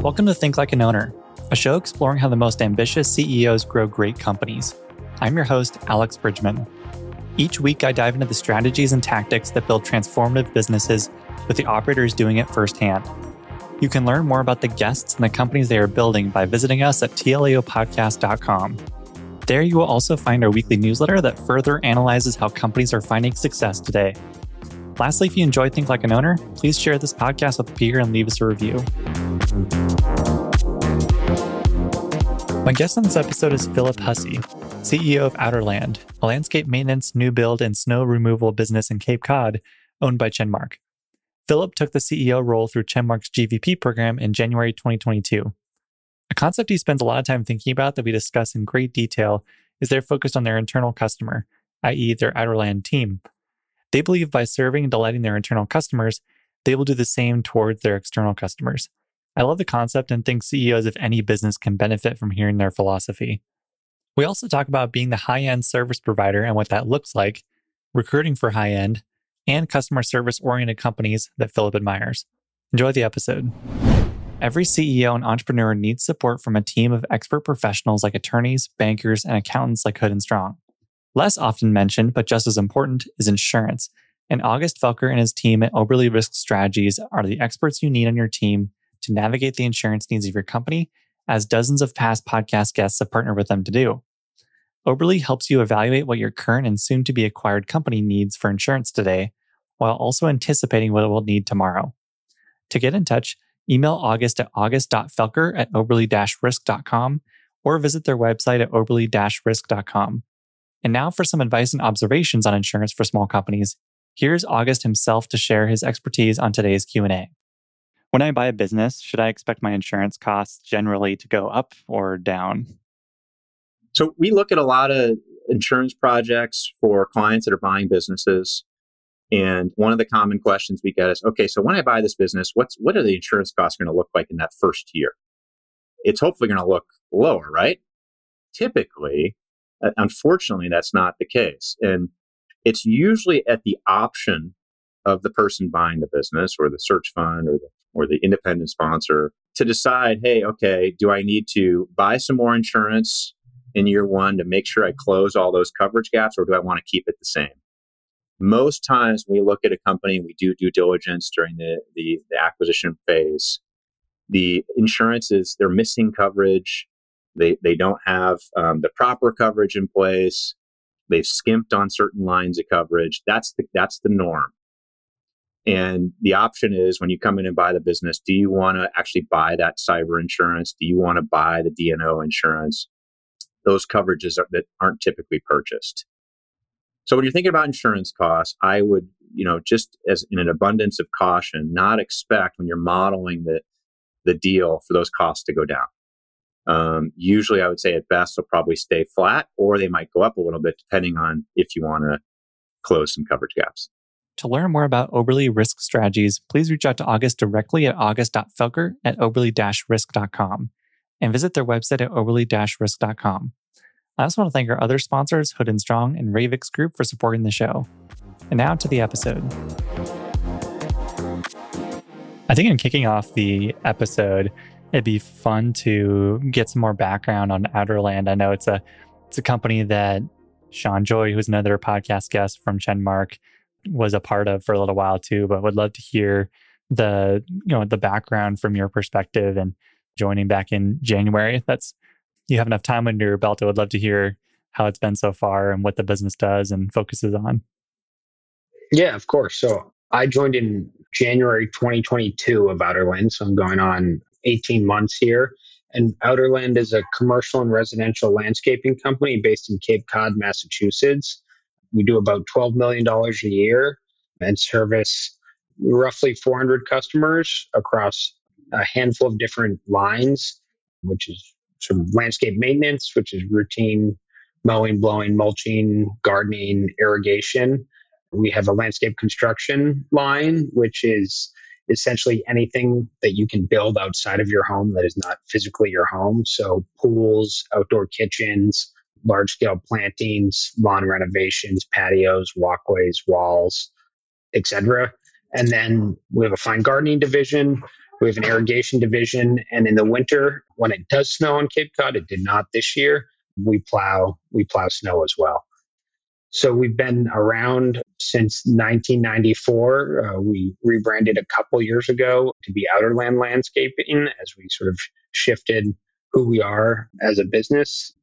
Welcome to Think Like an Owner, a show exploring how the most ambitious CEOs grow great companies. I'm your host, Alex Bridgeman. Each week, I dive into the strategies and tactics that build transformative businesses with the operators doing it firsthand. You can learn more about the guests and the companies they are building by visiting us at tlaopodcast.com. There, you will also find our weekly newsletter that further analyzes how companies are finding success today. Lastly, if you enjoy Think Like an Owner, please share this podcast with a peer and leave us a review. My guest on this episode is Philip Hussey, CEO of Outerland, a landscape maintenance, new build, and snow removal business in Cape Cod owned by Chenmark. Philip took the CEO role through Chenmark's GVP program in January 2022. A concept he spends a lot of time thinking about that we discuss in great detail is they're focused on their internal customer, i.e., their Outerland team. They believe by serving and delighting their internal customers, they will do the same towards their external customers. I love the concept and think CEOs of any business can benefit from hearing their philosophy. We also talk about being the high end service provider and what that looks like, recruiting for high end, and customer service oriented companies that Philip admires. Enjoy the episode. Every CEO and entrepreneur needs support from a team of expert professionals like attorneys, bankers, and accountants like Hood and Strong. Less often mentioned, but just as important, is insurance. And August Felker and his team at Oberle Risk Strategies are the experts you need on your team to navigate the insurance needs of your company, as dozens of past podcast guests have partnered with them to do. Oberle helps you evaluate what your current and soon to be acquired company needs for insurance today, while also anticipating what it will need tomorrow. To get in touch, email August at august.felker at oberle risk.com or visit their website at oberle risk.com. And now for some advice and observations on insurance for small companies. Here's August himself to share his expertise on today's Q&A. When I buy a business, should I expect my insurance costs generally to go up or down? So we look at a lot of insurance projects for clients that are buying businesses. And one of the common questions we get is, okay, so when I buy this business, what's what are the insurance costs going to look like in that first year? It's hopefully going to look lower, right? Typically, uh, unfortunately, that's not the case. And it's usually at the option of the person buying the business or the search fund or the or the independent sponsor to decide, hey, okay, do I need to buy some more insurance in year one to make sure I close all those coverage gaps, or do I want to keep it the same? Most times when we look at a company, we do due diligence during the, the, the acquisition phase. The insurance is they're missing coverage. They, they don't have um, the proper coverage in place. They've skimped on certain lines of coverage. That's the, that's the norm. And the option is when you come in and buy the business, do you want to actually buy that cyber insurance? Do you want to buy the D&O insurance? Those coverages are, that aren't typically purchased. So when you're thinking about insurance costs, I would, you know, just as in an abundance of caution, not expect when you're modeling the the deal for those costs to go down. Um, usually, I would say at best they'll probably stay flat, or they might go up a little bit depending on if you want to close some coverage gaps. To learn more about Oberle Risk Strategies, please reach out to August directly at august.felker at oberle-risk.com and visit their website at oberle-risk.com. I also want to thank our other sponsors, Hood and Strong and Ravix Group, for supporting the show. And now to the episode. I think in kicking off the episode, it'd be fun to get some more background on Outerland. I know it's a it's a company that Sean Joy, who's another podcast guest from Chenmark, was a part of for a little while too, but would love to hear the you know the background from your perspective and joining back in January. That's you have enough time under your belt. I would love to hear how it's been so far and what the business does and focuses on. Yeah, of course. So I joined in January 2022 of Outerland. So I'm going on 18 months here. And Outerland is a commercial and residential landscaping company based in Cape Cod, Massachusetts. We do about $12 million a year and service roughly 400 customers across a handful of different lines, which is sort of landscape maintenance, which is routine mowing, blowing, mulching, gardening, irrigation. We have a landscape construction line, which is essentially anything that you can build outside of your home that is not physically your home. So pools, outdoor kitchens, large scale plantings, lawn renovations, patios, walkways, walls, etc. And then we have a fine gardening division, We have an irrigation division, and in the winter, when it does snow on Cape Cod, it did not this year. We plow we plow snow as well. So we've been around since 1994. Uh, we rebranded a couple years ago to be Outerland Landscaping as we sort of shifted who we are as a business.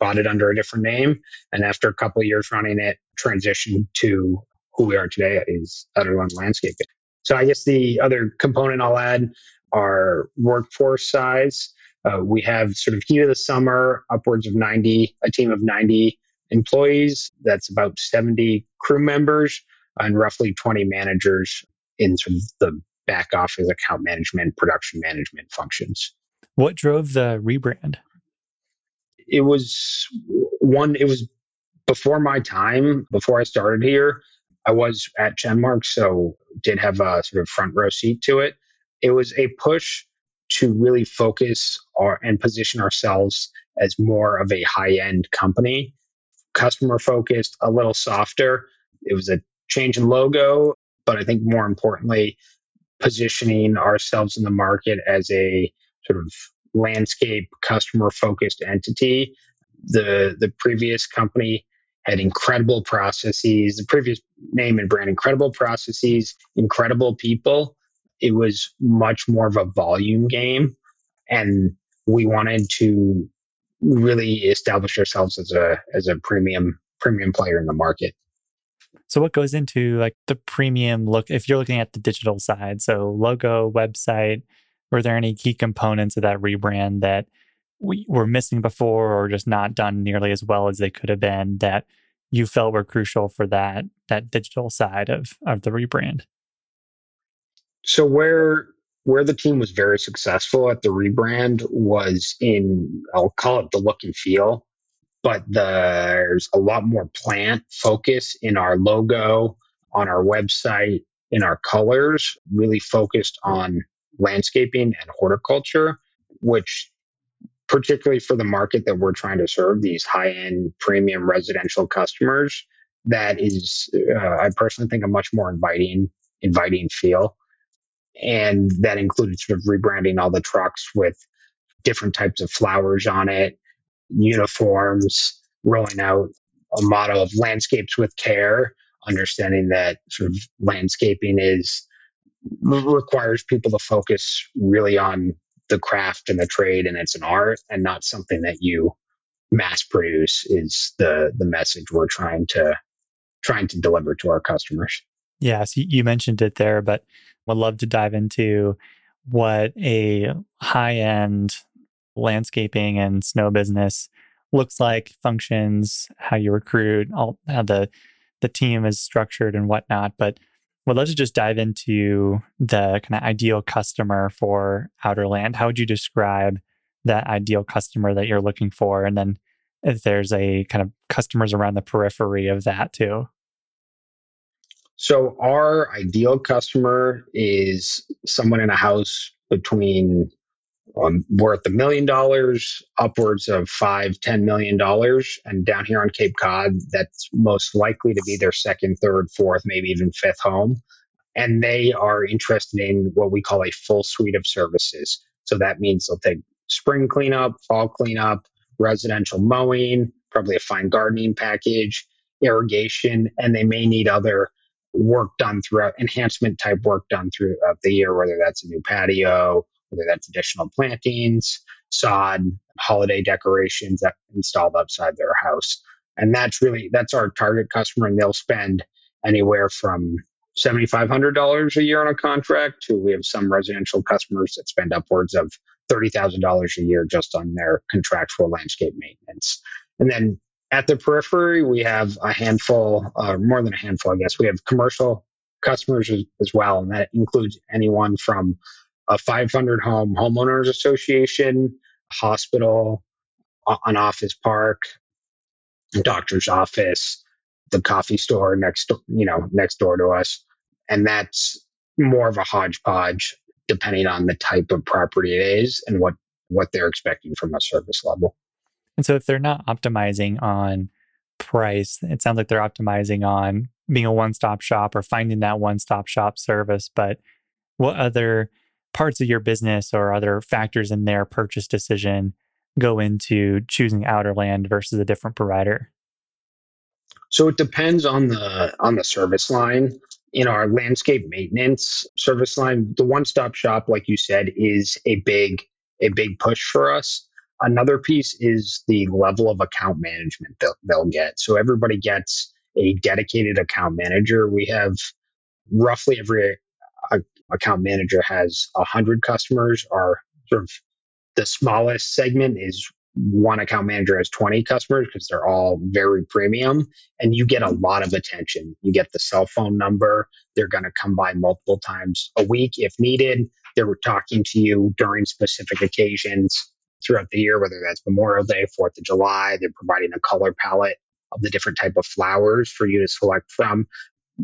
Bought it under a different name, and after a couple years running it, transitioned to who we are today is Outerland Landscaping. So I guess the other component I'll add are workforce size. Uh, we have sort of heat of the summer, upwards of 90, a team of 90 employees. That's about 70 crew members and roughly 20 managers in sort of the back office account management, production management functions. What drove the rebrand? It was one, it was before my time, before I started here. I was at Chenmark, so did have a sort of front row seat to it. It was a push to really focus our, and position ourselves as more of a high end company customer focused, a little softer. It was a change in logo, but I think more importantly, positioning ourselves in the market as a sort of landscape customer focused entity. The the previous company had incredible processes, the previous name and brand, incredible processes, incredible people. It was much more of a volume game. And we wanted to really establish ourselves as a as a premium premium player in the market. So what goes into like the premium look if you're looking at the digital side? So logo, website, were there any key components of that rebrand that we were missing before or just not done nearly as well as they could have been that you felt were crucial for that that digital side of of the rebrand? So where where the team was very successful at the rebrand was in I'll call it the look and feel, but there's a lot more plant focus in our logo, on our website, in our colors, really focused on landscaping and horticulture, which particularly for the market that we're trying to serve, these high-end premium residential customers, that is, uh, I personally think, a much more inviting, inviting feel. And that included sort of rebranding all the trucks with different types of flowers on it, uniforms, rolling out a motto of landscapes with care, understanding that sort of landscaping is requires people to focus really on the craft and the trade and it's an art and not something that you mass produce is the the message we're trying to trying to deliver to our customers. Yes, you mentioned it there, but would love to dive into what a high end landscaping and snow business looks like, functions, how you recruit, all how the the team is structured and whatnot. But would love to just dive into the kind of ideal customer for Outerland. How would you describe that ideal customer that you're looking for? And then if there's a kind of customers around the periphery of that too. So our ideal customer is someone in a house between um, worth a million dollars upwards of five, ten million dollars. And down here on Cape Cod, that's most likely to be their second, third, fourth, maybe even fifth home. And they are interested in what we call a full suite of services. So that means they'll take spring cleanup, fall cleanup, residential mowing, probably a fine gardening package, irrigation, and they may need other work done throughout enhancement type work done throughout the year, whether that's a new patio, whether that's additional plantings, sod, holiday decorations that installed outside their house. And that's really that's our target customer, and they'll spend anywhere from $7,500 a year on a contract to we have some residential customers that spend upwards of $30,000 a year just on their contractual landscape maintenance. And then at the periphery, we have a handful, uh, more than a handful, I guess. We have commercial customers as, as well, and that includes anyone from a 500 home homeowners association, a hospital, an office park, a doctor's office, the coffee store next, you know, next door to us, and that's more of a hodgepodge depending on the type of property it is and what what they're expecting from a service level. And so if they're not optimizing on price, it sounds like they're optimizing on being a one stop shop or finding that one stop shop service. But what other parts of your business or other factors in their purchase decision go into choosing Outerland versus a different provider? So it depends on the on the service line. In our landscape maintenance service line, the one-stop shop, like you said, is a big a big push for us. Another piece is the level of account management they'll, they'll get. So everybody gets a dedicated account manager. We have roughly every account manager has 100 customers. Our sort of the smallest segment is one account manager has 20 customers because they're all very premium and you get a lot of attention. You get the cell phone number. They're going to come by multiple times a week if needed. They're talking to you during specific occasions throughout the year, whether that's Memorial Day, 4th of July. They're providing a color palette of the different type of flowers for you to select from.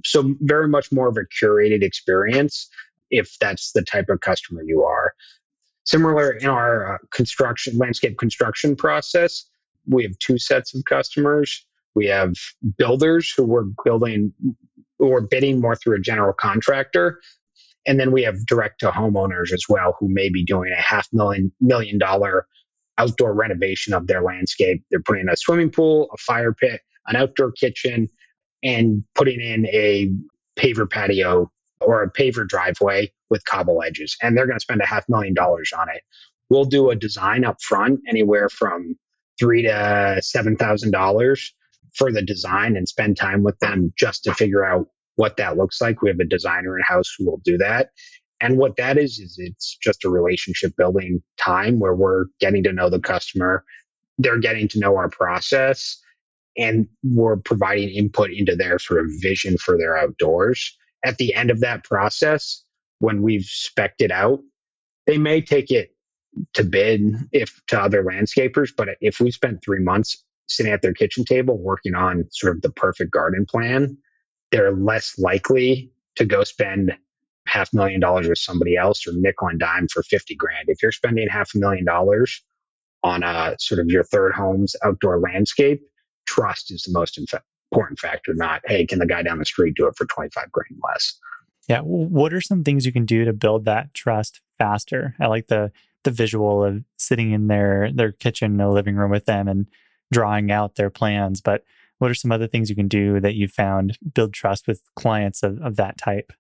So very much more of a curated experience if that's the type of customer you are. Similar in our uh, construction, landscape construction process, we have two sets of customers. We have builders who were building or bidding more through a general contractor. And then we have direct to homeowners as well who may be doing a half million million dollar outdoor renovation of their landscape. They're putting in a swimming pool, a fire pit, an outdoor kitchen, and putting in a paver patio or a paver driveway with cobble edges. And they're going to spend a half million dollars on it. We'll do a design up front, anywhere from three to seven thousand dollars for the design and spend time with them just to figure out what that looks like. We have a designer in house who will do that. And what that is, is it's just a relationship building time where we're getting to know the customer. They're getting to know our process and we're providing input into their sort of vision for their outdoors. At the end of that process, when we've specced it out, they may take it to bid if to other landscapers, but if we spent three months sitting at their kitchen table working on sort of the perfect garden plan, they're less likely to go spend half a million dollars with somebody else or nickel and dime for 50 grand. If you're spending half a million dollars on a sort of your third home's outdoor landscape, trust is the most important factor, not, hey, can the guy down the street do it for 25 grand less? Yeah. What are some things you can do to build that trust faster? I like the the visual of sitting in their their kitchen or living room with them and drawing out their plans. But what are some other things you can do that you found build trust with clients of, of that type?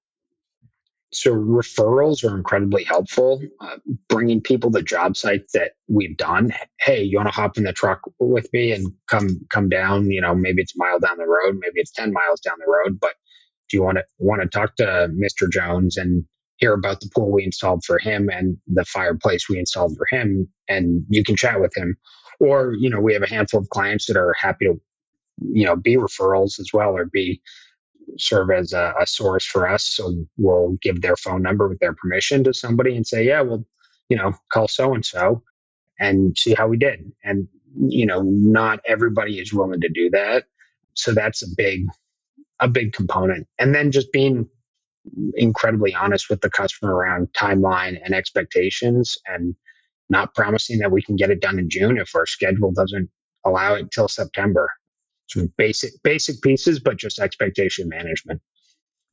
So referrals are incredibly helpful. Uh, bringing people to job sites that we've done. Hey, you want to hop in the truck with me and come come down? You know, maybe it's a mile down the road, maybe it's ten miles down the road, but do you want to want to talk to Mr. Jones and hear about the pool we installed for him and the fireplace we installed for him and you can chat with him or you know we have a handful of clients that are happy to you know be referrals as well or be serve as a, a source for us so we'll give their phone number with their permission to somebody and say yeah well you know call so and so and see how we did and you know not everybody is willing to do that so that's a big a big component. And then just being incredibly honest with the customer around timeline and expectations and not promising that we can get it done in June if our schedule doesn't allow it until September. Basic basic pieces, but just expectation management.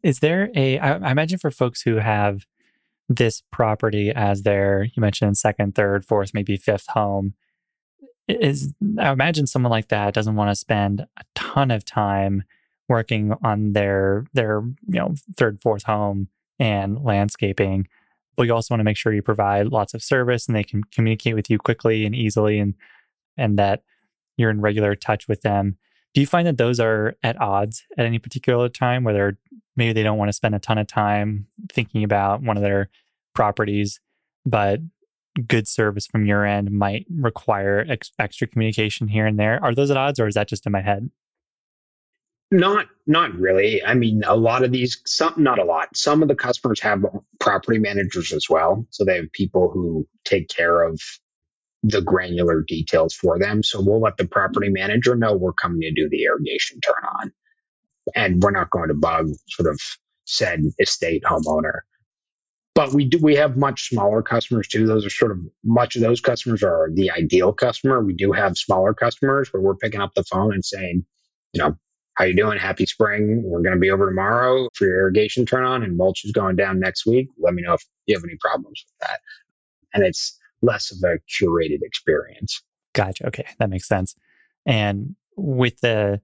Is there a? I, I imagine for folks who have this property as their, you mentioned second, third, fourth, maybe fifth home, is I imagine someone like that doesn't want to spend a ton of time working on their their you know third fourth home and landscaping but you also want to make sure you provide lots of service and they can communicate with you quickly and easily and and that you're in regular touch with them do you find that those are at odds at any particular time where they're maybe they don't want to spend a ton of time thinking about one of their properties but good service from your end might require ex- extra communication here and there are those at odds or is that just in my head not not really. I mean, a lot of these, some not a lot. Some of the customers have property managers as well, so they have people who take care of the granular details for them. So we'll let the property manager know we're coming to do the irrigation turn on, and we're not going to bug sort of said estate homeowner. But we do we have much smaller customers too. Those are sort of much of those customers are the ideal customer. We do have smaller customers where we're picking up the phone and saying, you know, how you doing? Happy spring. We're going to be over tomorrow for your irrigation turn on and mulch is going down next week. Let me know if you have any problems with that. And it's less of a curated experience. Gotcha. Okay. That makes sense. And with the,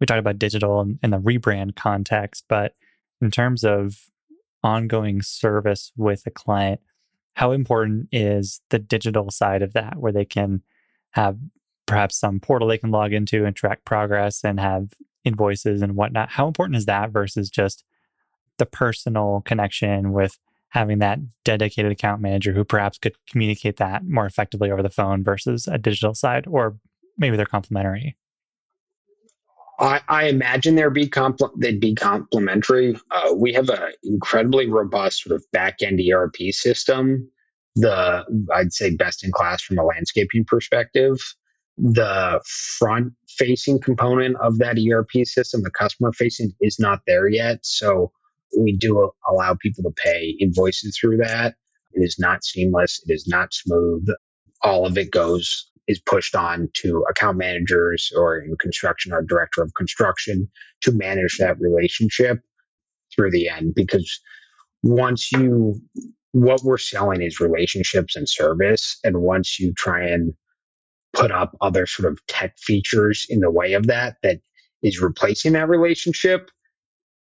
we talked about digital and, and the rebrand context, but in terms of ongoing service with a client, how important is the digital side of that where they can have perhaps some portal they can log into and track progress and have invoices and whatnot? How important is that versus just the personal connection with having that dedicated account manager who perhaps could communicate that more effectively over the phone versus a digital side, or maybe they're complementary? I, I imagine there'd be compl- they'd be complementary. Uh, we have an incredibly robust sort of back end ERP system. The I'd say best in class from a landscaping perspective. The front facing component of that ERP system, the customer facing, is not there yet. So we do allow people to pay invoices through that. It is not seamless. It is not smooth. All of it goes is pushed on to account managers or in construction or director of construction to manage that relationship through the end because once you what we're selling is relationships and service and once you try and put up other sort of tech features in the way of that that is replacing that relationship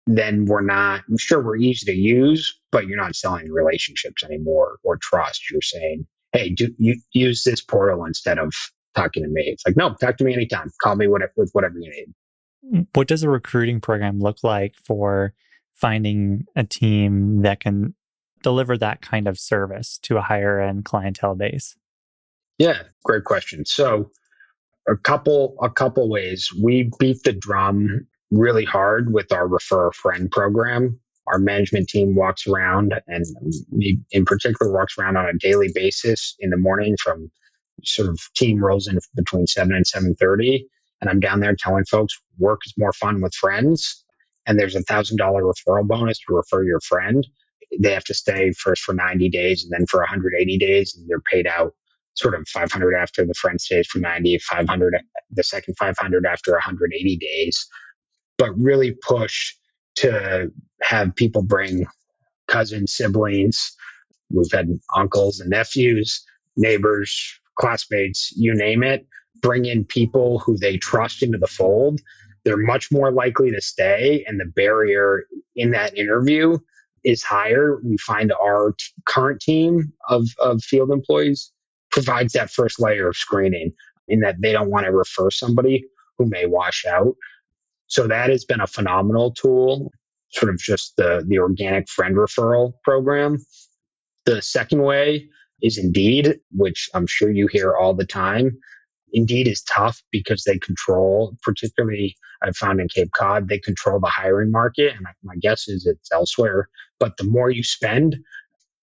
then we're not i'm sure we're easy to use but you're not selling relationships anymore or trust you're saying hey, do you use this portal instead of talking to me? It's like, no, talk to me anytime. Call me with whatever you need. What does a recruiting program look like for finding a team that can deliver that kind of service to a higher end clientele base? Yeah, great question. So a couple a couple ways. We beat the drum really hard with our refer a friend program. Our management team walks around and me in particular walks around on a daily basis in the morning from sort of team rolls in between 7 and 7.30 and i'm down there telling folks work is more fun with friends. And there's a thousand dollar referral bonus to refer your friend. They have to stay first for 90 days and then for 180 days and they're paid out sort of 500 after the friend stays for 90 500 the second 500 after 180 days but really push to have people bring cousins, siblings. We've had uncles and nephews, neighbors, classmates, you name it. Bring in people who they trust into the fold. They're much more likely to stay, and the barrier in that interview is higher. We find our t- current team of, of field employees provides that first layer of screening in that they don't want to refer somebody who may wash out. So that has been a phenomenal tool, sort of just the, the organic friend referral program. The second way is Indeed, which I'm sure you hear all the time. Indeed is tough because they control, particularly I've found in Cape Cod, they control the hiring market. And my guess is it's elsewhere. But the more you spend,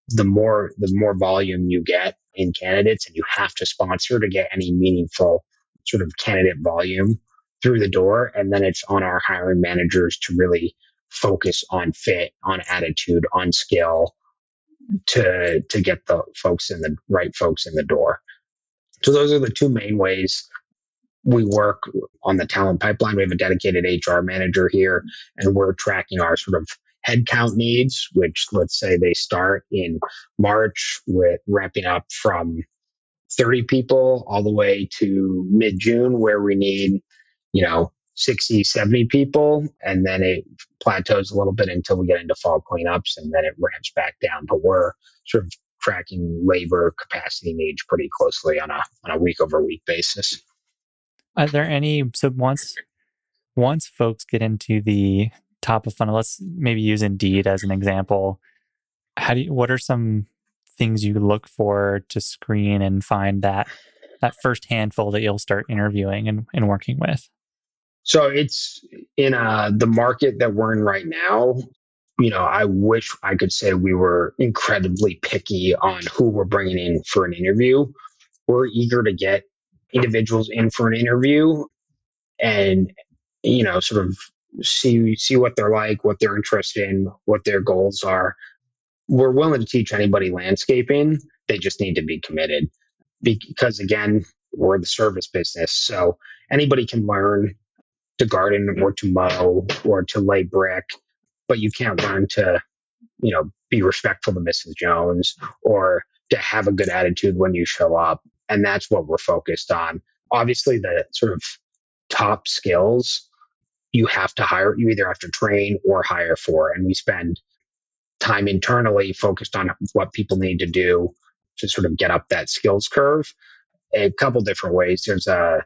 the more the more volume you get in candidates, and you have to sponsor to get any meaningful sort of candidate volume through the door. And then it's on our hiring managers to really focus on fit, on attitude, on skill to to get the folks in the right folks in the door. So those are the two main ways we work on the talent pipeline. We have a dedicated HR manager here, and we're tracking our sort of headcount needs, which let's say they start in March with ramping up from 30 people all the way to mid June, where we need you know, 60, 70 people. And then it plateaus a little bit until we get into fall cleanups and then it ramps back down. But we're sort of tracking labor capacity needs pretty closely on a on a week over week basis. Are there any so once once folks get into the top of funnel, let's maybe use Indeed as an example. How do you, what are some things you look for to screen and find that that first handful that you'll start interviewing and, and working with? So it's in uh, the market that we're in right now. You know, I wish I could say we were incredibly picky on who we're bringing in for an interview. We're eager to get individuals in for an interview and, you know, sort of see see what they're like, what they're interested in, what their goals are. We're willing to teach anybody landscaping. They just need to be committed because again, we're the service business. So anybody can learn to garden or to mow or to lay brick, but you can't learn to, you know, be respectful to Mrs. Jones or to have a good attitude when you show up. And that's what we're focused on. Obviously, the sort of top skills you have to hire, you either have to train or hire for. And we spend time internally focused on what people need to do to sort of get up that skills curve. A couple different ways. There's a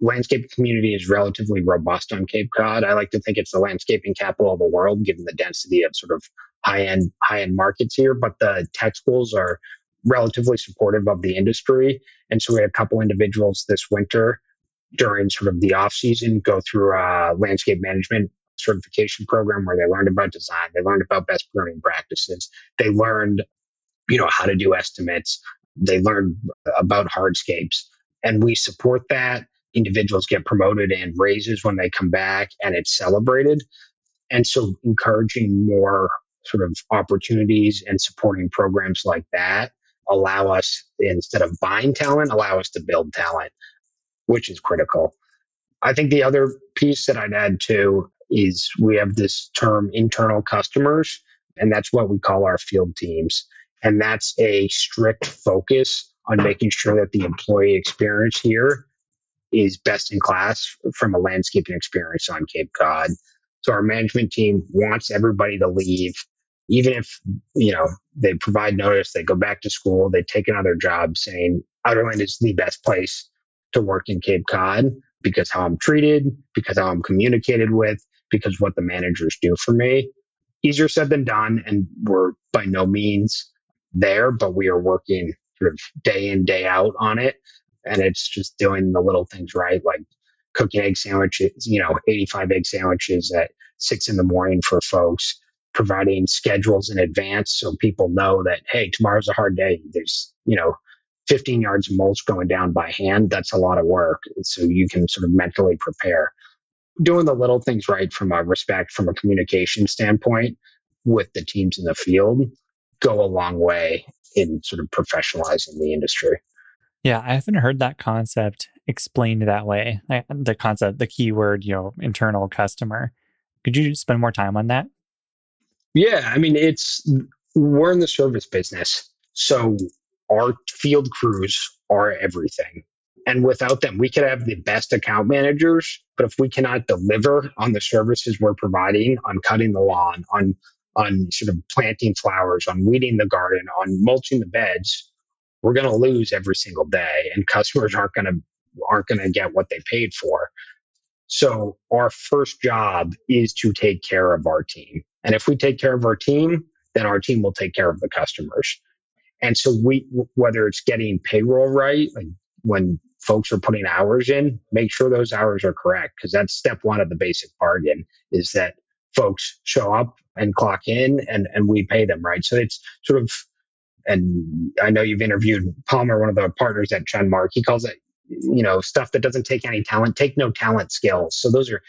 landscape community is relatively robust on Cape Cod. I like to think it's the landscaping capital of the world, given the density of sort of high end high end markets here. But the tech schools are relatively supportive of the industry, and so we had a couple individuals this winter during sort of the off season go through a landscape management certification program where they learned about design, they learned about best pruning practices, they learned, you know, how to do estimates, they learned about hardscapes, and we support that. Individuals get promoted and raises when they come back, and it's celebrated. And so, encouraging more sort of opportunities and supporting programs like that allow us instead of buying talent allow us to build talent which is critical i think the other piece that i'd add to is we have this term internal customers and that's what we call our field teams and that's a strict focus on making sure that the employee experience here is best in class from a landscaping experience on cape cod. So our management team wants everybody to leave. Even if you know they provide notice they go back to school they take another job saying outerland is the best place to work in cape cod because how i'm treated because how i'm communicated with because what the managers do for me. Easier said than done and we're by no means there but we are working sort of day in day out on it and it's just doing the little things right? Like cooking egg sandwiches you know 85 egg sandwiches at six in the morning for folks providing schedules in advance so people know that hey tomorrow's a hard day. There's you know 15 yards of mulch going down by hand. That's a lot of work. So you can sort of mentally prepare. Doing the little things right from a respect from a communication standpoint with the teams in the field go a long way in sort of professionalizing the industry yeah i haven't heard that concept explained that way eh, the concept the keyword you know internal customer could you spend more time on that yeah, I mean, it's we're in the service business, so our field crews are everything. And without them, we could have the best account managers, but if we cannot deliver on the services we're providing, on cutting the lawn, on on sort of planting flowers, on weeding the garden, on mulching the beds, we're going to lose every single day, and customers aren't going to aren't going to get what they paid for. So our first job is to take care of our team. And if we take care of our team, then our team will take care of the customers. And so we, whether it's getting payroll right, like when folks are putting hours in, make sure those hours are correct. Cause that's step one of the basic bargain is that folks show up and clock in and, and we pay them, right? So it's sort of, and I know you've interviewed Palmer, one of the partners at Chenmark. He calls it you know stuff that doesn't take any talent take no talent skills. So those are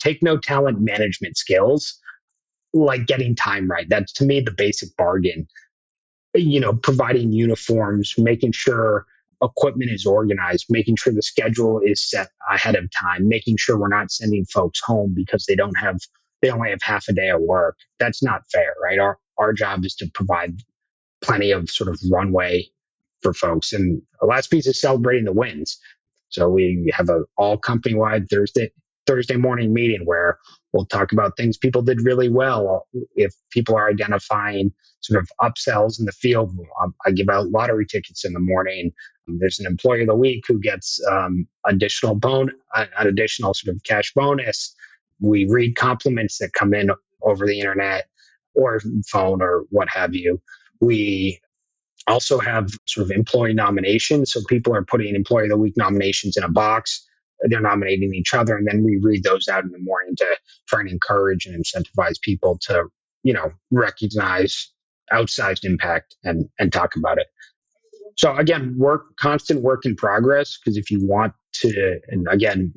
take no talent management skills like getting time right. That's to me the basic bargain. You know providing uniforms making sure equipment is organized making sure the schedule is set ahead of time making sure we're not sending folks home because they don't have they only have half a day of work. That's not fair right? Our our job is to provide plenty of sort of runway for folks. And the last piece is celebrating the wins. So we have a all company wide Thursday Thursday morning meeting where we'll talk about things people did really well. If people are identifying sort of upsells in the field, um, I give out lottery tickets in the morning. There's an employee of the week who gets um, additional bone, an additional sort of cash bonus. We read compliments that come in over the internet or phone or what have you. We also have sort of employee nominations. So people are putting employee of the week nominations in a box. They're nominating each other, and then we read those out in the morning to try and encourage and incentivize people to, you know, recognize outsized impact and and talk about it. So again, work constant work in progress because if you want to, and again,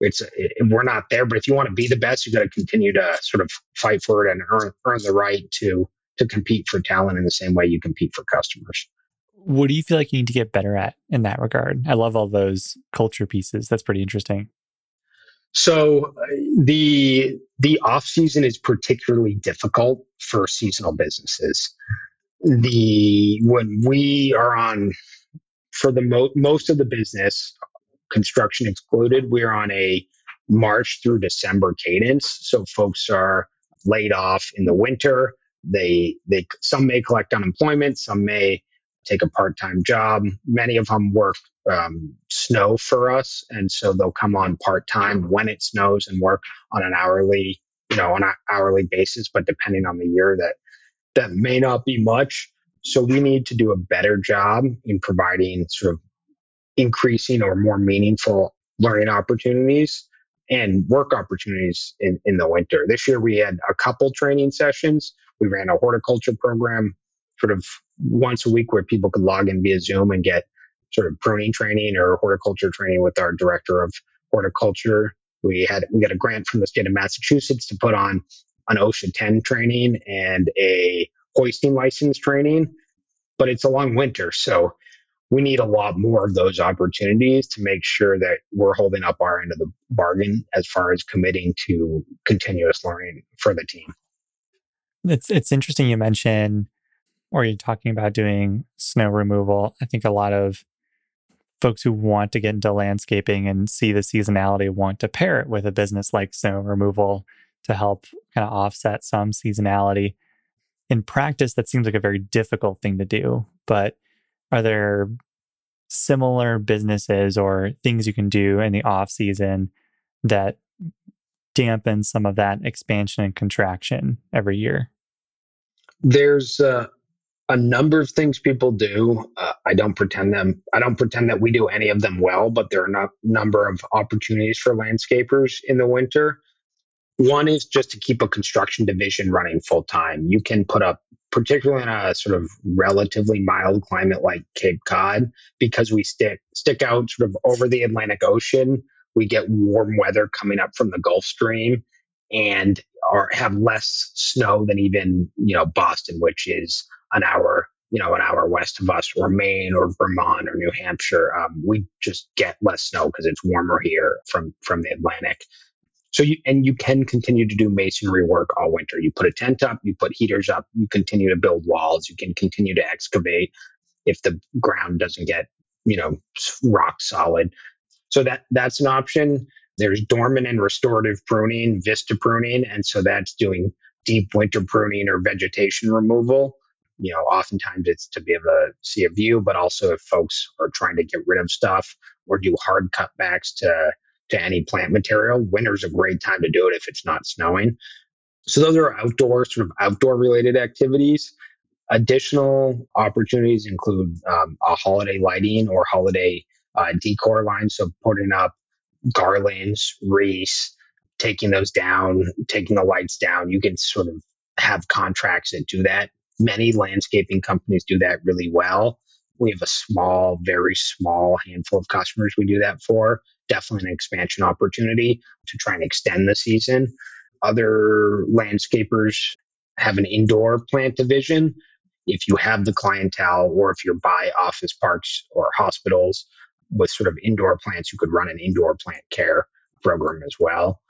it's it, we're not there, but if you want to be the best, you got to continue to sort of fight for it and earn earn the right to to compete for talent in the same way you compete for customers. What do you feel like you need to get better at in that regard? I love all those culture pieces. That's pretty interesting. So uh, the the off season is particularly difficult for seasonal businesses. The when we are on for the mo- most of the business, construction excluded, we're on a March through December cadence. So folks are laid off in the winter. They they some may collect unemployment, some may take a part time job. Many of them work um, snow for us, and so they'll come on part time when it snows and work on an hourly, you know, on an hourly basis. But depending on the year, that that may not be much. So we need to do a better job in providing sort of increasing or more meaningful learning opportunities and work opportunities in, in the winter. This year we had a couple training sessions. We ran a horticulture program sort of once a week where people could log in via Zoom and get sort of pruning training or horticulture training with our director of horticulture. We had we got a grant from the state of Massachusetts to put on an OSHA 10 training and a hoisting license training, but it's a long winter. So we need a lot more of those opportunities to make sure that we're holding up our end of the bargain as far as committing to continuous learning for the team. It's it's interesting you mention or you're talking about doing snow removal. I think a lot of folks who want to get into landscaping and see the seasonality want to pair it with a business like snow removal to help kind of offset some seasonality. In practice, that seems like a very difficult thing to do, but are there similar businesses or things you can do in the off season that dampen some of that expansion and contraction every year? There's uh, a number of things people do. Uh, I don't pretend them. I don't pretend that we do any of them well, but there are a number of opportunities for landscapers in the winter. One is just to keep a construction division running full time. You can put up particularly in a sort of relatively mild climate like Cape Cod, because we stick stick out sort of over the Atlantic Ocean. We get warm weather coming up from the Gulf Stream, and are have less snow than even you know Boston, which is an hour you know an hour west of us, or Maine, or Vermont, or New Hampshire. Um, we just get less snow because it's warmer here from from the Atlantic. So you and you can continue to do masonry work all winter. You put a tent up, you put heaters up, you continue to build walls, you can continue to excavate if the ground doesn't get, you know, rock solid. So that that's an option. There's dormant and restorative pruning, vista pruning, and so that's doing deep winter pruning or vegetation removal. You know, oftentimes it's to be able to see a view, but also if folks are trying to get rid of stuff or do hard cutbacks to to any plant material. Winter's a great time to do it if it's not snowing. So those are outdoor, sort of outdoor related activities. Additional opportunities include um, a holiday lighting or holiday uh, decor line. So putting up garlands, wreaths, taking those down, taking the lights down. You can sort of have contracts that do that. Many landscaping companies do that really well. We have a small, very small handful of customers we do that for definitely an expansion opportunity to try and extend the season. Other landscapers have an indoor plant division. If you have the clientele or if you're by office parks or hospitals with sort of indoor plants, you could run an indoor plant care program as well.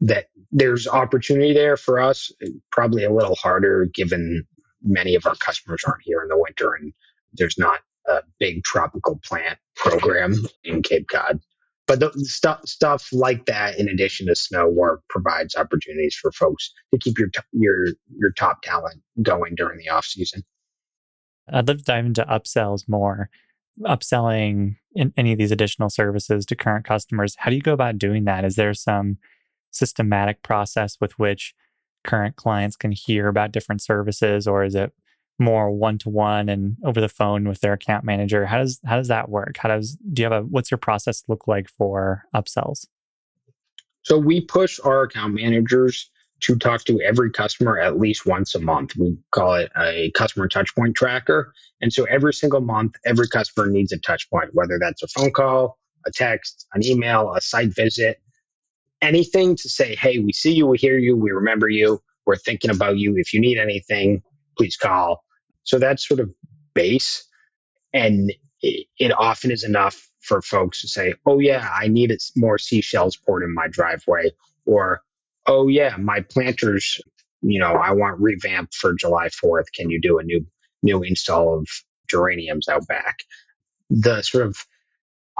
That there's opportunity there for us, probably a little harder given many of our customers aren't here in the winter and there's not a big tropical plant program in Cape Cod but the stuff stuff like that in addition to snow work provides opportunities for folks to keep your your your top talent going during the off season i'd love to dive into upsells more upselling in any of these additional services to current customers how do you go about doing that is there some systematic process with which current clients can hear about different services or is it more one to one and over the phone with their account manager. How does how does that work? How does do you have a what's your process look like for upsells? So we push our account managers to talk to every customer at least once a month. We call it a customer touchpoint tracker. And so every single month, every customer needs a touchpoint, whether that's a phone call, a text, an email, a site visit, anything to say, hey, we see you, we hear you, we remember you, we're thinking about you. If you need anything, please call. So that's sort of base. And it, it often is enough for folks to say, oh, yeah, I need more seashells poured in my driveway. Or, oh, yeah, my planters, you know, I want revamped for July 4th. Can you do a new new install of geraniums out back? The sort of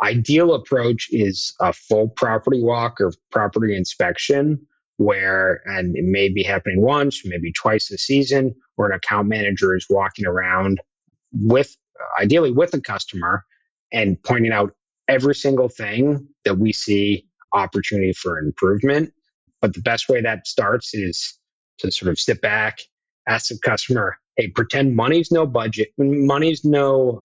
ideal approach is a full property walk or property inspection where and it may be happening once maybe twice a season where an account manager is walking around with ideally with a customer and pointing out every single thing that we see opportunity for improvement. But the best way that starts is to sort of sit back, ask the customer, hey, pretend money's no budget, money's no,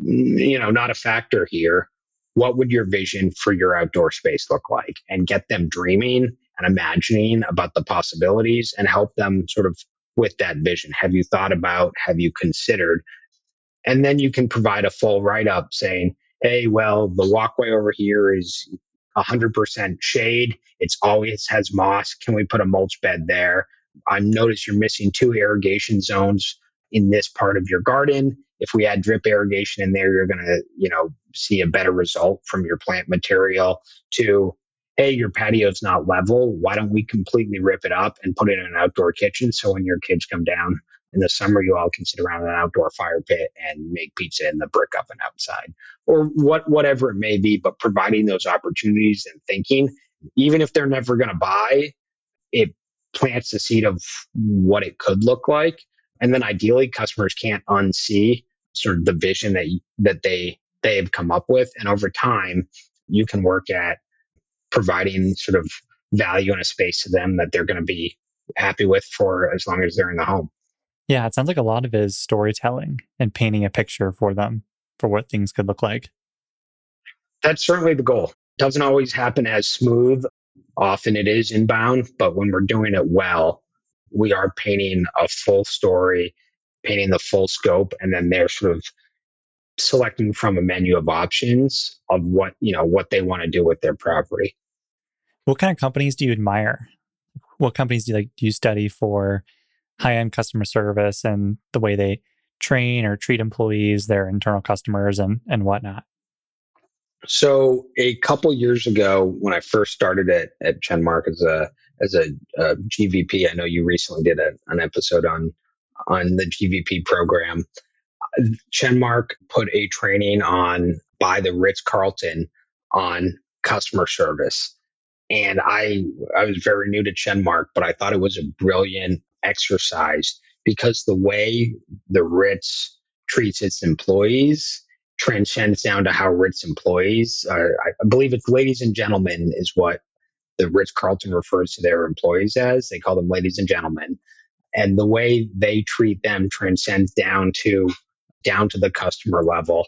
you know, not a factor here. What would your vision for your outdoor space look like? And get them dreaming and imagining about the possibilities and help them sort of with that vision. Have you thought about, have you considered and then you can provide a full write up saying, hey, well, the walkway over here is 100% shade. It's always has moss. Can we put a mulch bed there? I notice you're missing two irrigation zones in this part of your garden. If we add drip irrigation in there, you're going to, you know, see a better result from your plant material. To, hey, your patio's not level. Why don't we completely rip it up and put it in an outdoor kitchen so when your kids come down in the summer, you all can sit around an outdoor fire pit and make pizza in the brick oven outside, or what whatever it may be. But providing those opportunities and thinking, even if they're never going to buy, it plants the seed of what it could look like. And then ideally, customers can't unsee sort of the vision that that they they have come up with, and over time, you can work at providing sort of value in a space to them that they're going to be happy with for as long as they're in the home. Yeah, it sounds like a lot of it is storytelling and painting a picture for them for what things could look like. That's certainly the goal. Doesn't always happen as smooth. Often it is inbound, but when we're doing it well, we are painting a full story, painting the full scope, and then they're sort of selecting from a menu of options of what, you know, what they want to do with their property. What kind of companies do you admire? What companies do you like do you study for high end customer service and the way they train or treat employees, their internal customers, and and whatnot? So a couple years ago, when I first started at at Chenmark as a as a, a GVP, I know you recently did a, an episode on on the GVP program. Chenmark put a training on by the Ritz Carlton on customer service. And I I was very new to Chenmark, but I thought it was a brilliant exercise because the way the Ritz treats its employees transcends down to how Ritz employees, uh, I believe it's ladies and gentlemen, is what the Ritz Carlton refers to their employees as. They call them ladies and gentlemen. And the way they treat them transcends down to down to the customer level.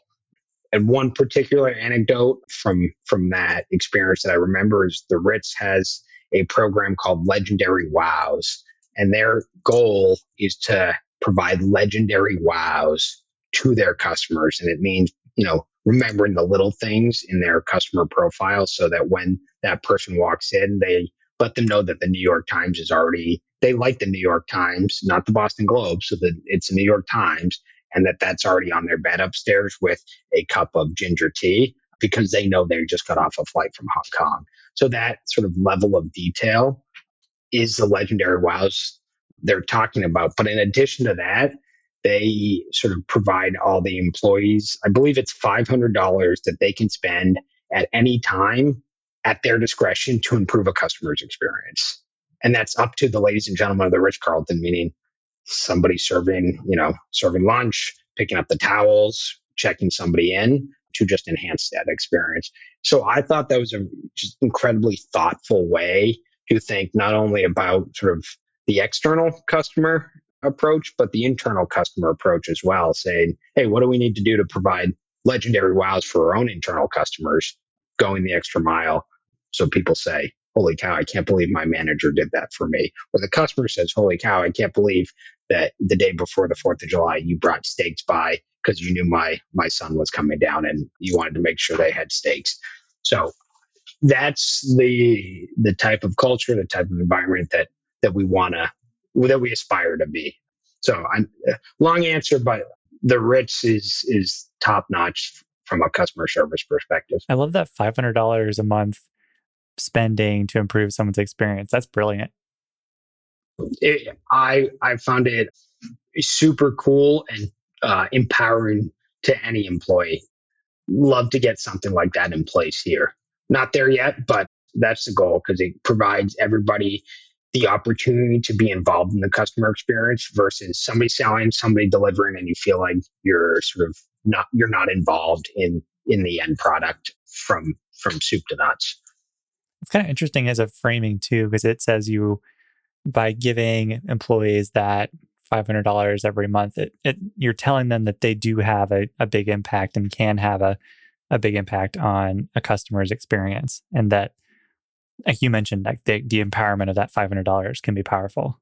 And one particular anecdote from from that experience that I remember is the Ritz has a program called Legendary Wows, and their goal is to provide legendary wows to their customers. And it means, you know, remembering the little things in their customer profile so that when that person walks in, they let them know that the New York Times is already, they like the New York Times, not the Boston Globe, so that it's the New York Times and that that's already on their bed upstairs with a cup of ginger tea because they know they just got off a flight from Hong Kong. So that sort of level of detail is the legendary wows they're talking about. But in addition to that, they sort of provide all the employees, I believe it's $500 that they can spend at any time at their discretion to improve a customer's experience. And that's up to the ladies and gentlemen of the Ritz Carlton, meaning somebody serving, you know, serving lunch, picking up the towels, checking somebody in to just enhance that experience. So I thought that was a just incredibly thoughtful way to think not only about sort of the external customer approach, but the internal customer approach as well, saying, hey, what do we need to do to provide legendary wows for our own internal customers, going the extra mile? So people say, holy cow, I can't believe my manager did that for me. Or the customer says, holy cow, I can't believe that the day before the 4th of July, you brought steaks by because you knew my, my son was coming down and you wanted to make sure they had steaks. So that's the the type of culture, the type of environment that that we want to that we aspire to be. So, I'm long answer, but the Ritz is is top notch from a customer service perspective. I love that $500 a month spending to improve someone's experience. That's brilliant. It, I I found it super cool and uh, empowering to any employee. Love to get something like that in place here. Not there yet, but that's the goal because it provides everybody the opportunity to be involved in the customer experience versus somebody selling, somebody delivering, and you feel like you're sort of not you're not involved in in the end product from from soup to nuts. It's kind of interesting as a framing too, because it says you by giving employees that $500 every month, it, it, you're telling them that they do have a, a big impact and can have a, a big impact on a customer's experience. And that, like you mentioned, like the, the empowerment of that $500 can be powerful.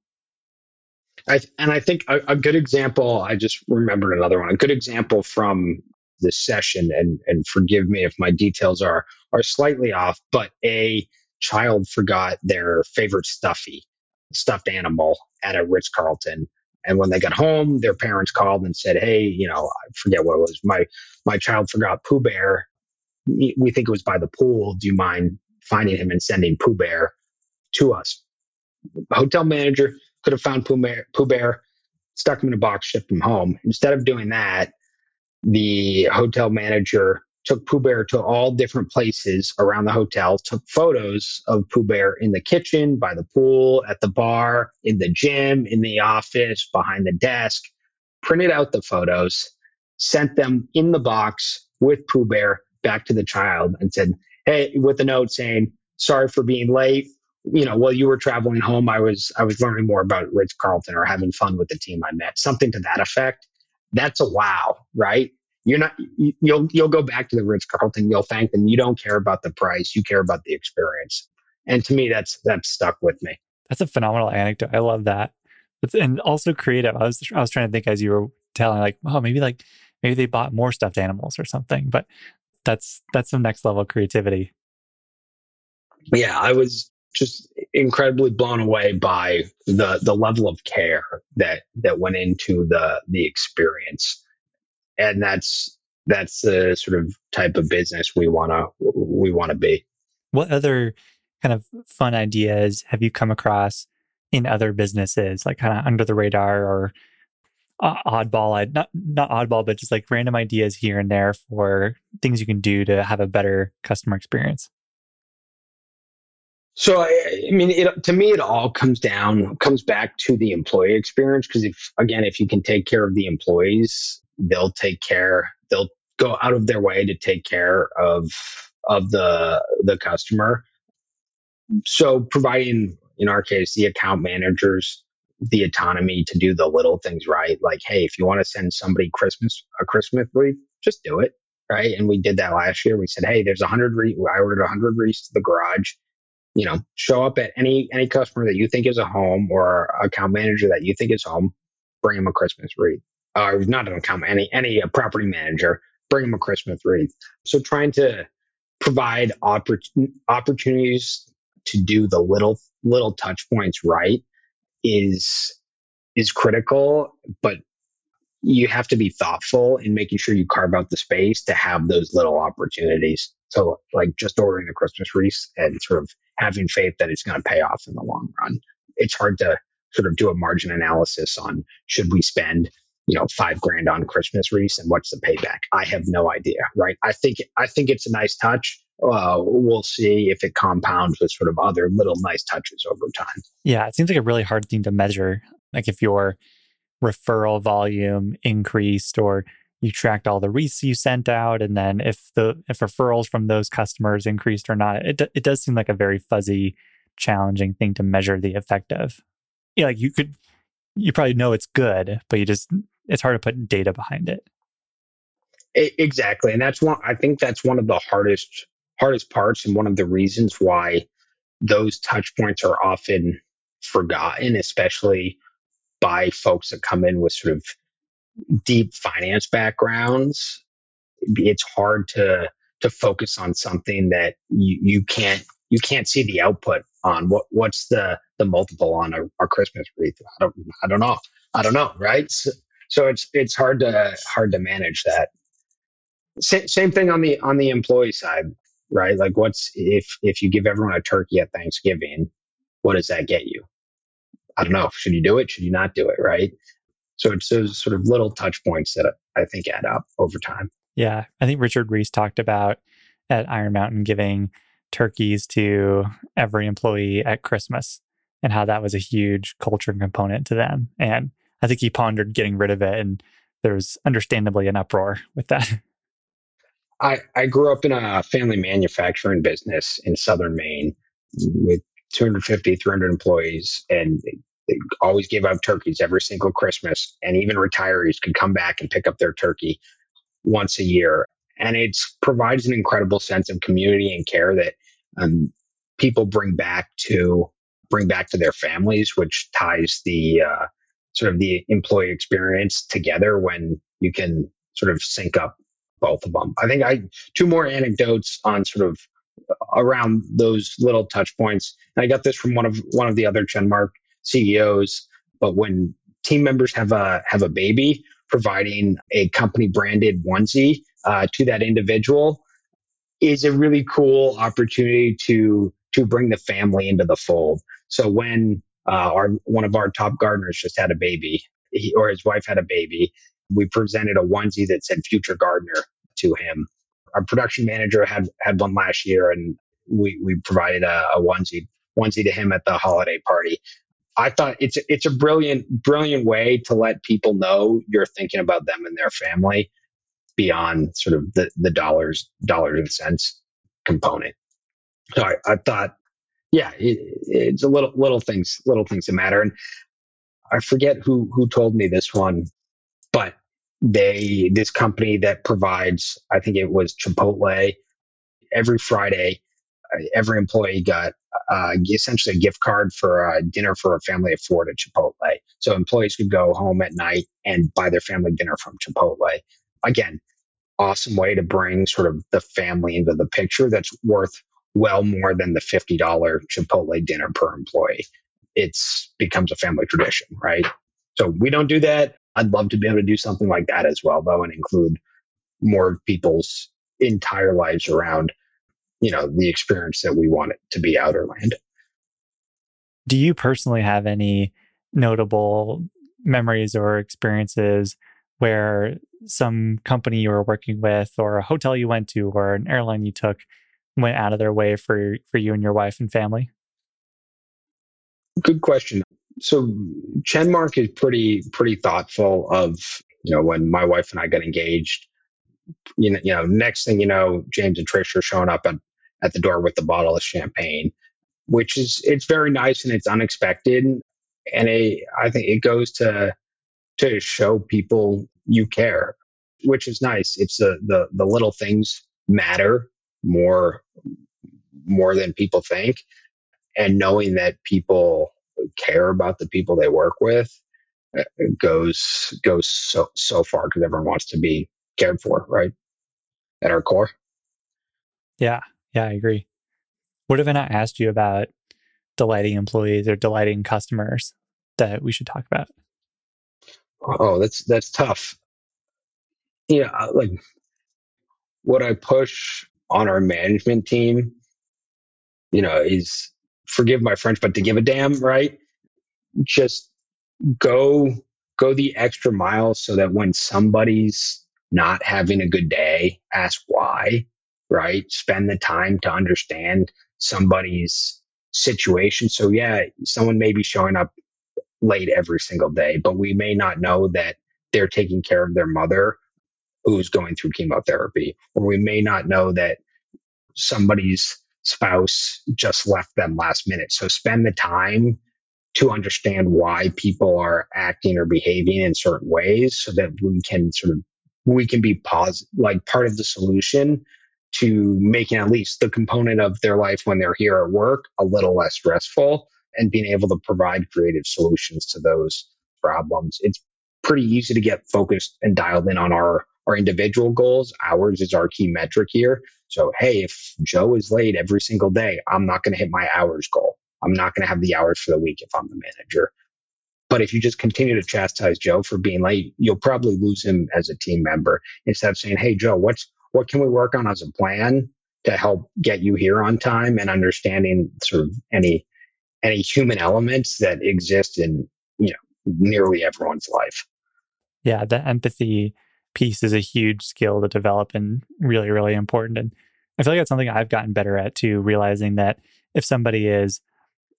I, and I think a, a good example, I just remembered another one, a good example from this session, and, and forgive me if my details are, are slightly off, but a child forgot their favorite stuffy stuffed animal at a Ritz Carlton. And when they got home, their parents called and said, "Hey, you know, I forget what it was. My my child forgot Pooh Bear. We think it was by the pool. Do you mind finding him and sending Pooh Bear to us?" Hotel manager could have found Pooh Bear, Pooh Bear, stuck him in a box, shipped him home. Instead of doing that, the hotel manager took Pooh Bear to all different places around the hotel, took photos of Pooh Bear in the kitchen, by the pool, at the bar, in the gym, in the office, behind the desk, printed out the photos, sent them in the box with Pooh Bear back to the child and said, Hey, with a note saying, sorry for being late. You know, while you were traveling home, I was I was learning more about Ritz Carlton or having fun with the team I met. Something to that effect. That's a wow, right? You're not you'll you'll go back to the Ritz Carlton. You'll thank them. You don't care about the price. You care about the experience. And to me, that's that's stuck with me. That's a phenomenal anecdote. I love that. It's, and also creative. I was I was trying to think as you were telling, like, oh, maybe like maybe they bought more stuffed animals or something. But that's that's some next level creativity. Yeah, I was just incredibly blown away by the the level of care that that went into the the experience and that's that's the sort of type of business we want to we want to be. What other kind of fun ideas have you come across in other businesses like kind of under the radar or uh, oddball not not oddball but just like random ideas here and there for things you can do to have a better customer experience? So I, mean, it, to me, it all comes down comes back to the employee experience because if again, if you can take care of the employees, they'll take care they'll go out of their way to take care of of the the customer. So providing in our case the account managers the autonomy to do the little things right like hey if you want to send somebody christmas a christmas wreath just do it right? And we did that last year. We said hey there's a hundred wreath i ordered a hundred wreaths to the garage. You know show up at any any customer that you think is a home or account manager that you think is home bring them a christmas wreath or uh, not an account any any uh, property manager bring them a christmas wreath. So trying to provide oppor- opportunities to do the little little touch points right is is critical but you have to be thoughtful in making sure you carve out the space to have those little opportunities. So like just ordering a christmas wreath and sort of having faith that it's going to pay off in the long run. It's hard to sort of do a margin analysis on should we spend you know five grand on christmas wreaths and what's the payback? I have no idea right? I think i think it's a nice touch. Uh, we'll see if it compounds with sort of other little nice touches over time. Yeah it seems like a really hard thing to measure like if your referral volume increased or you tracked all the wreaths you sent out and then if the if referrals from those customers increased or not. It, it does seem like a very fuzzy challenging thing to measure the effect of. Yeah like you could you probably know it's good but you just it's hard to put data behind it. Exactly. And that's one I think that's one of the hardest hardest parts and one of the reasons why those touch points are often forgotten, especially by folks that come in with sort of deep finance backgrounds. It's hard to to focus on something that you, you can't you can't see the output on what what's the the multiple on a Christmas wreath. I don't I don't know. I don't know, right? So, so it's it's hard to hard to manage that Sa- same thing on the on the employee side, right? Like, what's if if you give everyone a turkey at Thanksgiving, what does that get you? I don't know. Should you do it? Should you not do it? Right. So it's those sort of little touch points that I think add up over time. Yeah. I think Richard Reese talked about at Iron Mountain giving turkeys to every employee at Christmas and how that was a huge culture component to them. And I think he pondered getting rid of it. And there was understandably an uproar with that. I, I grew up in a family manufacturing business in southern Maine with 250, 300 employees, and they always gave out turkeys every single Christmas. And even retirees could come back and pick up their turkey once a year. And it provides an incredible sense of community and care that um, people bring back to bring back to their families, which ties the uh, sort of the employee experience together when you can sort of sync up both of them. I think I two more anecdotes on sort of around those little touch points. And I got this from one of one of the other Chenmark CEOs. But when team members have a have a baby, providing a company branded onesie uh, to that individual is a really cool opportunity to to bring the family into the fold. So when uh, our one of our top gardeners just had a baby, he, or his wife had a baby, we presented a onesie that said "Future Gardener" to him. Our production manager had had one last year, and we we provided a, a onesie onesie to him at the holiday party. I thought it's a, it's a brilliant brilliant way to let people know you're thinking about them and their family beyond sort of the the dollars dollars and cents component. So I, I thought, yeah, it, it's a little little things little things that matter. And I forget who who told me this one, but they this company that provides I think it was Chipotle every Friday every employee got uh, essentially a gift card for a dinner for a family of four to Chipotle. So employees could go home at night and buy their family dinner from Chipotle. Again, awesome way to bring sort of the family into the picture that's worth well more than the $50 Chipotle dinner per employee. It's becomes a family tradition, right? So we don't do that. I'd love to be able to do something like that as well, though, and include more people's entire lives around you know the experience that we want it to be outerland do you personally have any notable memories or experiences where some company you were working with or a hotel you went to or an airline you took went out of their way for for you and your wife and family good question so chenmark is pretty pretty thoughtful of you know when my wife and i got engaged you know, you know next thing you know james and trish are showing up at at the door with a bottle of champagne, which is it's very nice and it's unexpected, and it, I think it goes to to show people you care, which is nice. It's the the the little things matter more more than people think, and knowing that people care about the people they work with uh, goes goes so so far because everyone wants to be cared for, right? At our core. Yeah, yeah, I agree. What have I not asked you about delighting employees or delighting customers that we should talk about? Oh, that's that's tough. Yeah, like what I push on our management team, you know, is forgive my French, but to give a damn, right? Just go go the extra mile so that when somebody's not having a good day, ask why right? Spend the time to understand somebody's situation. So, yeah, someone may be showing up late every single day, but we may not know that they're taking care of their mother who's going through chemotherapy, or we may not know that somebody's spouse just left them last minute. So, spend the time to understand why people are acting or behaving in certain ways so that we can sort of we can be positive like part of the solution to making at least the component of their life when they're here at work a little less stressful and being able to provide creative solutions to those problems. It's pretty easy to get focused and dialed in on our our individual goals. Ours is our key metric here. So, hey, if Joe is late every single day, I'm not going to hit my hours goal. I'm not going to have the hours for the week if I'm the manager. But if you just continue to chastise Joe for being late, you'll probably lose him as a team member instead of saying, hey, Joe, what's what can we work on as a plan to help get you here on time and understanding sort of any any human elements that exist in you know nearly everyone's life. Yeah, the empathy piece is a huge skill to develop and really, really important. And I feel like that's something I've gotten better at too, realizing that if somebody is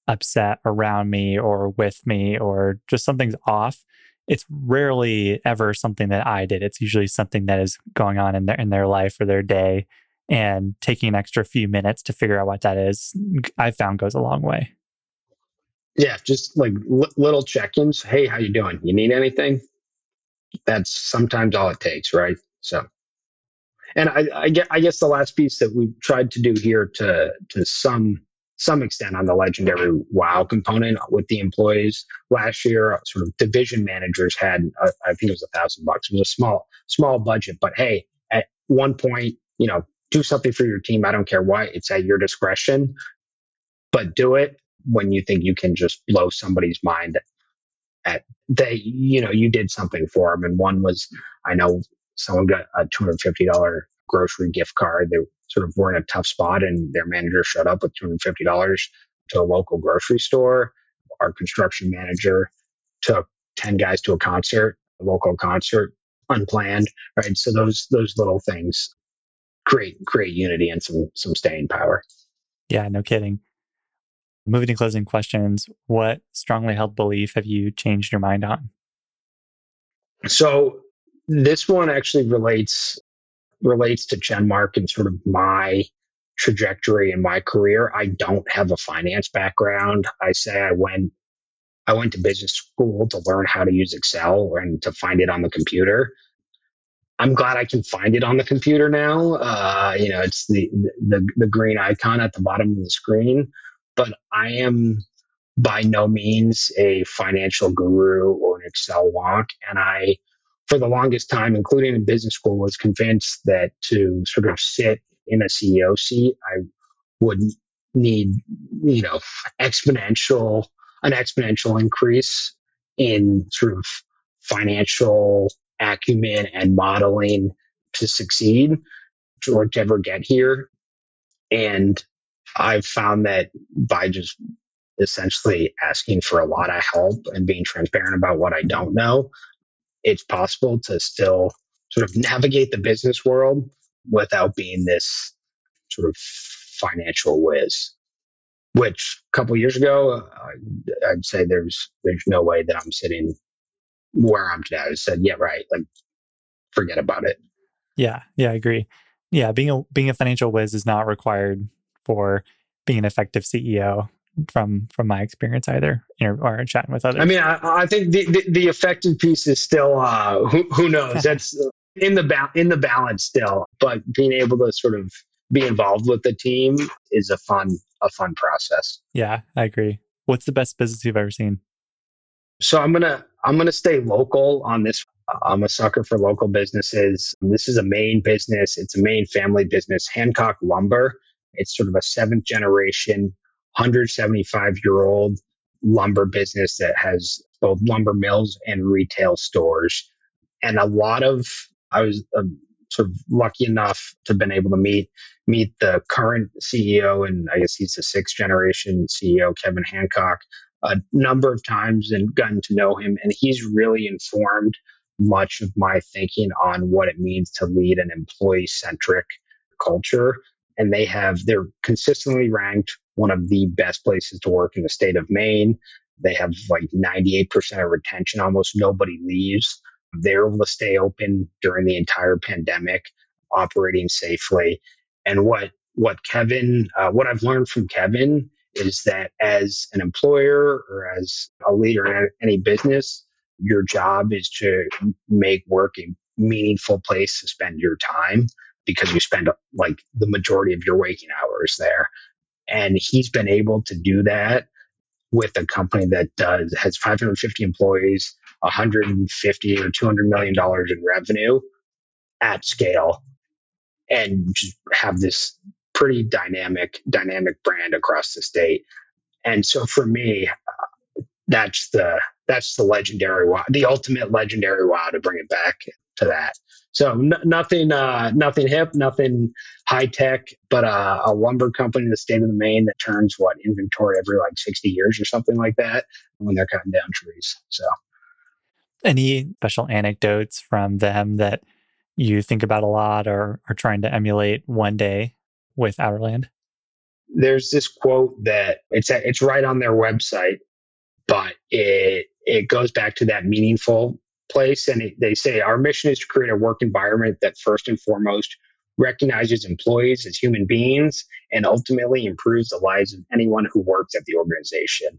upset around me or with me or just something's off, it's rarely ever something that I did. It's usually something that is going on in their in their life or their day. And taking an extra few minutes to figure out what that is, I found goes a long way. Yeah, just like l- little check-ins. Hey, how you doing? You need anything? That's sometimes all it takes, right? So, and I, I, guess the last piece that we've tried to do here to to some some extent on the legendary wow component with the employees last year sort of division managers had uh, i think it was a thousand bucks. It was a small small budget but hey at one point you know do something for your team. I don't care what it's at your discretion. But do it when you think you can just blow somebody's mind at they you know you did something for them and one was i know someone got a $250 grocery gift card. They sort of were in a tough spot and their manager showed up with $250 to a local grocery store. Our construction manager took 10 guys to a concert a local concert unplanned right? So those those little things create create unity and some some staying power. Yeah no kidding Moving to closing questions, what strongly held belief have you changed your mind on? So this one actually relates relates to Chenmark and sort of my trajectory in my career. I don't have a finance background. I say I went I went to business school to learn how to use Excel and to find it on the computer. I'm glad I can find it on the computer now. Uh, you know, it's the, the the green icon at the bottom of the screen but I am by no means a financial guru or an Excel wonk. And I, for the longest time, including in business school, was convinced that to sort of sit in a CEO seat, I would need, you know, exponential, an exponential increase in sort of financial acumen and modeling to succeed or to ever get here. And I've found that by just essentially asking for a lot of help and being transparent about what I don't know, it's possible to still sort of navigate the business world without being this sort of financial whiz. Which a couple years ago, I'd say there's there's no way that I'm sitting where I'm today. I said, yeah, right, like forget about it. Yeah, yeah, I agree. Yeah, being a being a financial whiz is not required for being an effective CEO from from my experience either or, or chatting with others. I mean, I, I think the, the, the effective piece is still uh, who who knows that's in the ba- in the balance still, but being able to sort of be involved with the team is a fun a fun process. Yeah, I agree. What's the best business you've ever seen? So I'm gonna I'm gonna stay local on this. I'm a sucker for local businesses. This is a Maine business. It's a Maine family business. Hancock Lumber it's sort of a seventh generation, 175 year old lumber business that has both lumber mills and retail stores. And a lot of, I was um, sort of lucky enough to have been able to meet meet the current CEO, and I guess he's the sixth generation CEO, Kevin Hancock, a number of times and gotten to know him. And he's really informed much of my thinking on what it means to lead an employee centric culture and they have they're consistently ranked one of the best places to work in the state of Maine. They have like 98% of retention. Almost nobody leaves. They're able to stay open during the entire pandemic, operating safely. And what what Kevin, uh, what I've learned from Kevin is that as an employer or as a leader in any business, your job is to make work a meaningful place to spend your time because you spend like the majority of your waking hours there. And he's been able to do that with a company that does has 550 employees, 150 or 200 million dollars in revenue at scale, and just have this pretty dynamic dynamic brand across the state. And so for me, that's the that's the legendary wow, the ultimate legendary wow to bring it back to that. So n- nothing, uh, nothing hip, nothing high tech, but uh, a lumber company in the state of Maine that turns what inventory every like 60 years or something like that when they're cutting down trees. So, any special anecdotes from them that you think about a lot or are trying to emulate one day with Outerland? There's this quote that it's it's right on their website, but it it goes back to that meaningful place, and they say our mission is to create a work environment that first and foremost recognizes employees as human beings and ultimately improves the lives of anyone who works at the organization.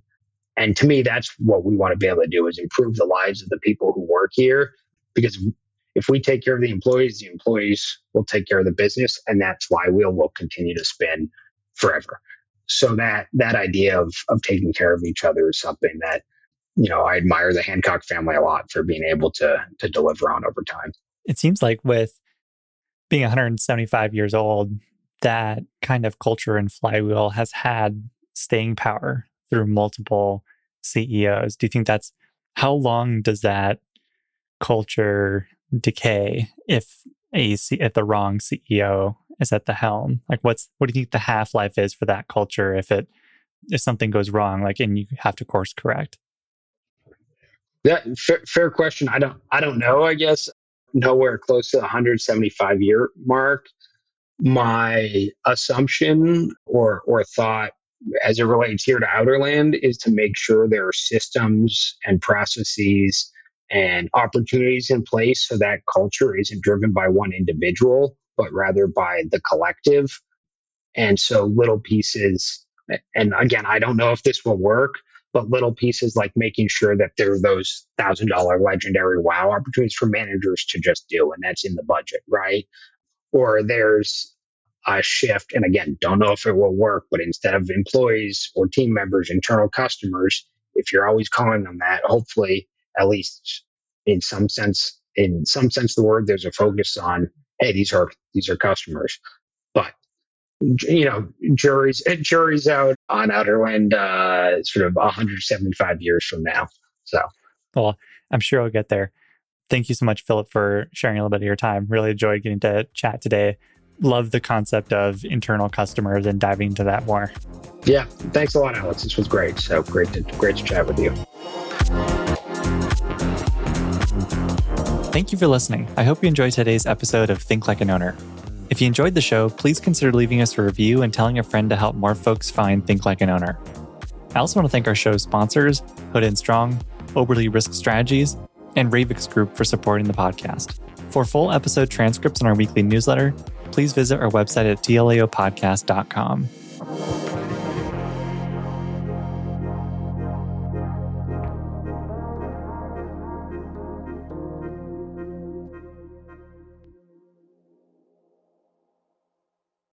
And to me, that's what we want to be able to do is improve the lives of the people who work here because if we take care of the employees, the employees will take care of the business, and that flywheel will continue to spin forever. So that that idea of of taking care of each other is something that you know I admire the Hancock family a lot for being able to to deliver on over time. It seems like with being 175 years old, that kind of culture and flywheel has had staying power through multiple CEOs. Do you think that's how long does that culture decay if a if the wrong CEO is at the helm? Like, what's what do you think the half life is for that culture if it if something goes wrong, like, and you have to course correct? Yeah, fair, fair question. I don't I don't know. I guess nowhere close to the 175 year mark. My assumption or or thought as it relates here to Outerland is to make sure there are systems and processes and opportunities in place so that culture isn't driven by one individual, but rather by the collective. And so little pieces, and again, I don't know if this will work, but little pieces like making sure that there are those thousand dollar legendary wow opportunities for managers to just do, and that's in the budget, right? Or there's a shift, and again, don't know if it will work, but instead of employees or team members, internal customers, if you're always calling them that, hopefully at least in some sense, in some sense the word, there's a focus on, hey, these are these are customers. But you know, juries juries out on Outerland uh, sort of 175 years from now. So, well, I'm sure I'll get there. Thank you so much, Philip, for sharing a little bit of your time. Really enjoyed getting to chat today. Love the concept of internal customers and diving into that more. Yeah, thanks a lot, Alex. This was great. So great to great to chat with you. Thank you for listening. I hope you enjoyed today's episode of Think Like an Owner. If you enjoyed the show, please consider leaving us a review and telling a friend to help more folks find Think Like an Owner. I also want to thank our show's sponsors, Hood and Strong, Oberle Risk Strategies, and Ravix Group for supporting the podcast. For full episode transcripts and our weekly newsletter, please visit our website at tlaopodcast.com.